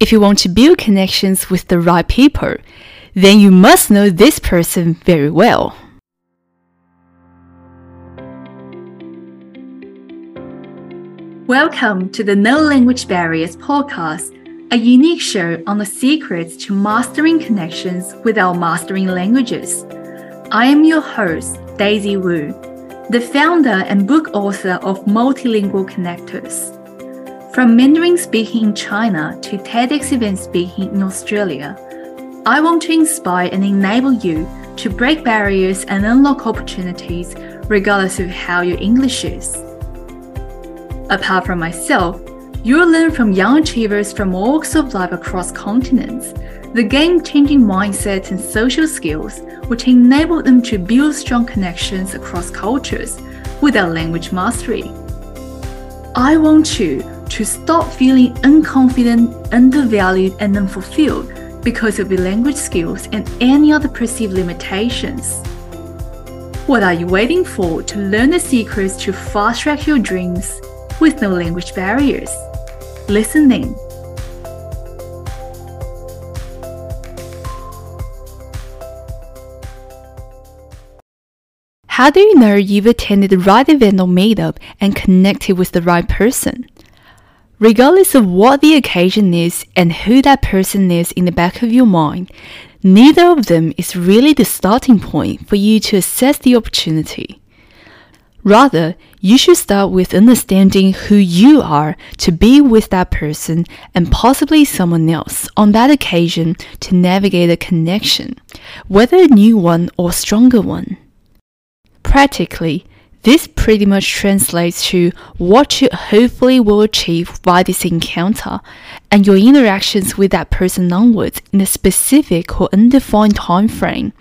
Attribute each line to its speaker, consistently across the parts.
Speaker 1: If you want to build connections with the right people, then you must know this person very well. Welcome to the No Language Barriers podcast, a unique show on the secrets to mastering connections without mastering languages. I am your host, Daisy Wu, the founder and book author of Multilingual Connectors. From Mandarin speaking in China to TEDx event speaking in Australia, I want to inspire and enable you to break barriers and unlock opportunities regardless of how your English is. Apart from myself, you'll learn from young achievers from all walks of life across continents the game changing mindsets and social skills which enable them to build strong connections across cultures without language mastery. I want you to stop feeling unconfident, undervalued, and unfulfilled because of your language skills and any other perceived limitations. What are you waiting for to learn the secrets to fast track your dreams with no language barriers? Listening. How do you know you've attended the right event or meetup and connected with the right person? Regardless of what the occasion is and who that person is in the back of your mind, neither of them is really the starting point for you to assess the opportunity. Rather, you should start with understanding who you are to be with that person and possibly someone else on that occasion to navigate a connection, whether a new one or stronger one. Practically, this pretty much translates to what you hopefully will achieve by this encounter and your interactions with that person onwards in a specific or undefined time frame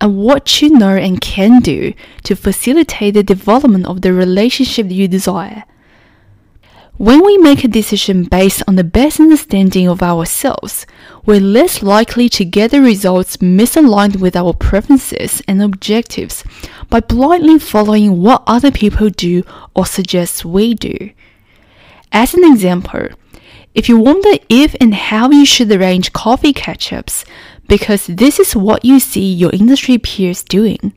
Speaker 1: and what you know and can do to facilitate the development of the relationship you desire. When we make a decision based on the best understanding of ourselves, we're less likely to get the results misaligned with our preferences and objectives by blindly following what other people do or suggest we do. As an example, if you wonder if and how you should arrange coffee catch ups, because this is what you see your industry peers doing.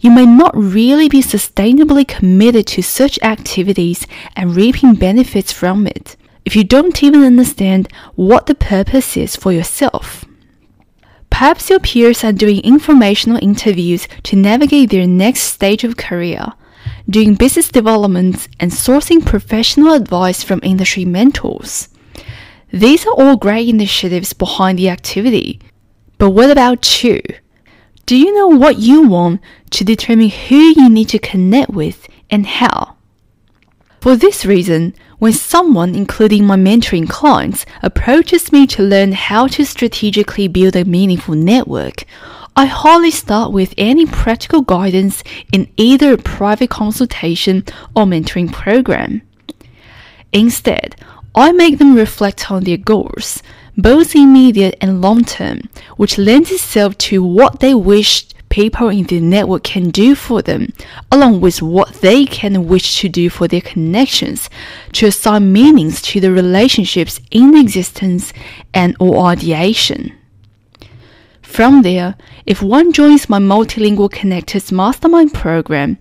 Speaker 1: You may not really be sustainably committed to such activities and reaping benefits from it if you don't even understand what the purpose is for yourself. Perhaps your peers are doing informational interviews to navigate their next stage of career, doing business development, and sourcing professional advice from industry mentors. These are all great initiatives behind the activity, but what about you? Do you know what you want to determine who you need to connect with and how? For this reason, when someone, including my mentoring clients, approaches me to learn how to strategically build a meaningful network, I hardly start with any practical guidance in either a private consultation or mentoring program. Instead, I make them reflect on their goals, both immediate and long term, which lends itself to what they wish people in the network can do for them, along with what they can wish to do for their connections, to assign meanings to the relationships in existence and or ideation. From there, if one joins my Multilingual Connectors Mastermind program,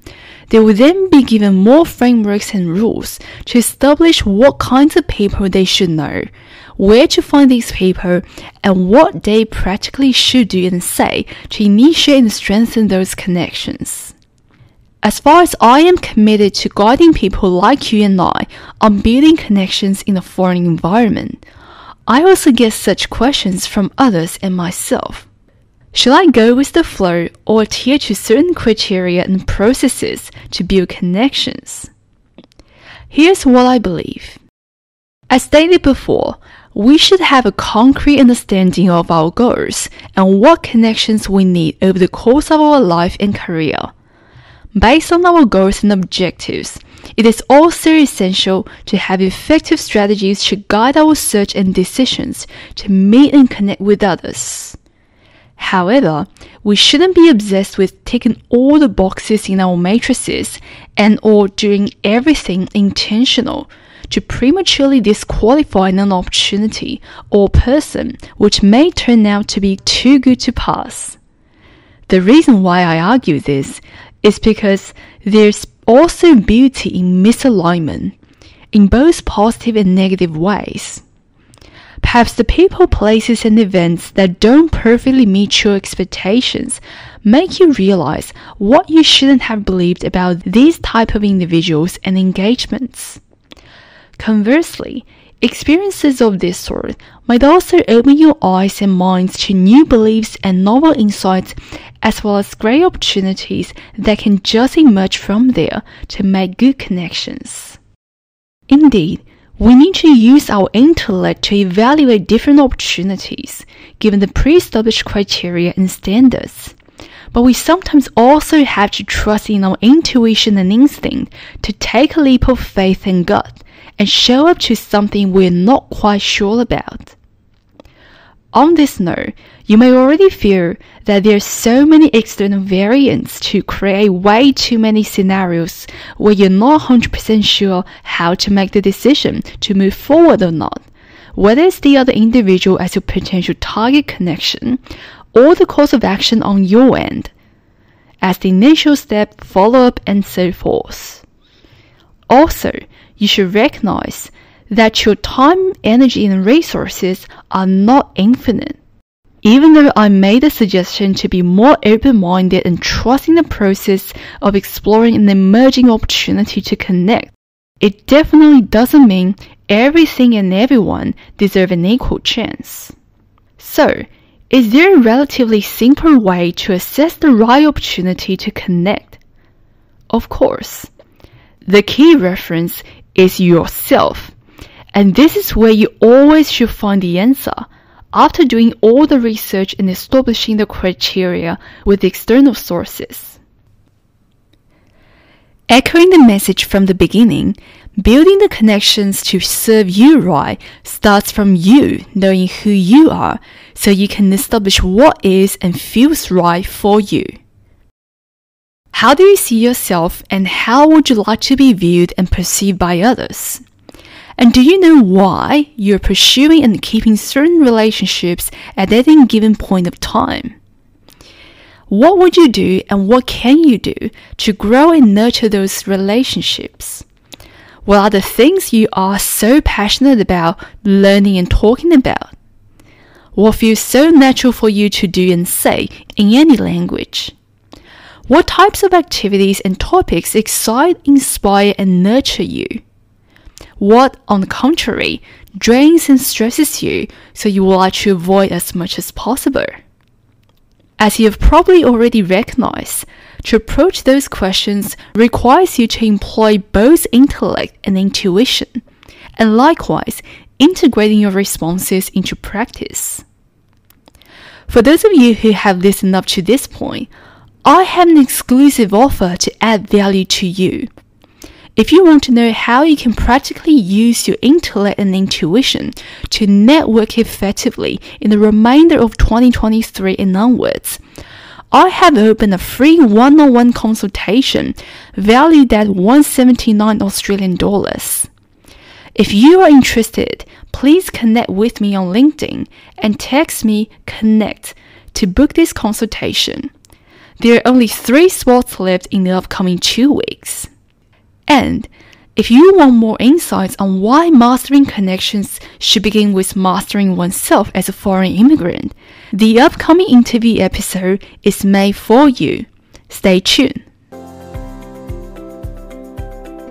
Speaker 1: they will then be given more frameworks and rules to establish what kinds of people they should know, where to find these people, and what they practically should do and say to initiate and strengthen those connections. As far as I am committed to guiding people like you and I on building connections in a foreign environment, I also get such questions from others and myself. Should I go with the flow or adhere to certain criteria and processes to build connections? Here's what I believe. As stated before, we should have a concrete understanding of our goals and what connections we need over the course of our life and career. Based on our goals and objectives, it is also essential to have effective strategies to guide our search and decisions to meet and connect with others. However, we shouldn't be obsessed with ticking all the boxes in our matrices and or doing everything intentional to prematurely disqualify an opportunity or person which may turn out to be too good to pass. The reason why I argue this is because there's also beauty in misalignment, in both positive and negative ways. Perhaps the people, places, and events that don't perfectly meet your expectations make you realize what you shouldn't have believed about these type of individuals and engagements. Conversely, experiences of this sort might also open your eyes and minds to new beliefs and novel insights as well as great opportunities that can just emerge from there to make good connections. Indeed, we need to use our intellect to evaluate different opportunities given the pre-established criteria and standards. But we sometimes also have to trust in our intuition and instinct to take a leap of faith and gut and show up to something we're not quite sure about. On this note, you may already feel that there are so many external variants to create way too many scenarios where you're not 100% sure how to make the decision to move forward or not, whether it's the other individual as your potential target connection or the course of action on your end, as the initial step, follow up, and so forth. Also, you should recognize that your time, energy, and resources are not infinite. Even though I made a suggestion to be more open minded and trust in the process of exploring an emerging opportunity to connect, it definitely doesn't mean everything and everyone deserve an equal chance. So, is there a relatively simple way to assess the right opportunity to connect? Of course. The key reference is yourself and this is where you always should find the answer after doing all the research and establishing the criteria with external sources. Echoing the message from the beginning, building the connections to serve you right starts from you knowing who you are so you can establish what is and feels right for you. How do you see yourself and how would you like to be viewed and perceived by others? And do you know why you're pursuing and keeping certain relationships at any given point of time? What would you do and what can you do to grow and nurture those relationships? What are the things you are so passionate about learning and talking about? What feels so natural for you to do and say in any language? What types of activities and topics excite, inspire, and nurture you? What, on the contrary, drains and stresses you so you will like to avoid as much as possible? As you have probably already recognized, to approach those questions requires you to employ both intellect and intuition, and likewise, integrating your responses into practice. For those of you who have listened up to this point, I have an exclusive offer to add value to you. If you want to know how you can practically use your intellect and intuition to network effectively in the remainder of 2023 and onwards, I have opened a free one-on-one consultation valued at 179 Australian dollars. If you are interested, please connect with me on LinkedIn and text me connect to book this consultation. There are only three spots left in the upcoming two weeks. And if you want more insights on why mastering connections should begin with mastering oneself as a foreign immigrant, the upcoming interview episode is made for you. Stay tuned.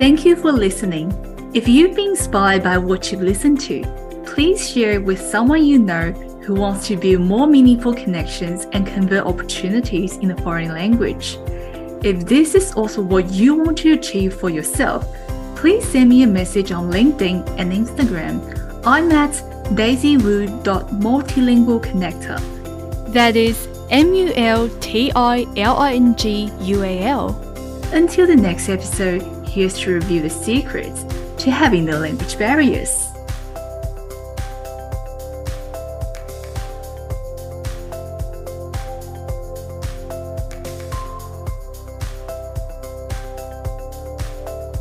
Speaker 1: Thank you for listening. If you've been inspired by what you've listened to, please share it with someone you know who wants to build more meaningful connections and convert opportunities in a foreign language. If this is also what you want to achieve for yourself, please send me a message on LinkedIn and Instagram. I'm at daisywu.multilingualconnector. That is M U L T I L I N G U A L. Until the next episode, here's to review the secrets to having the language barriers.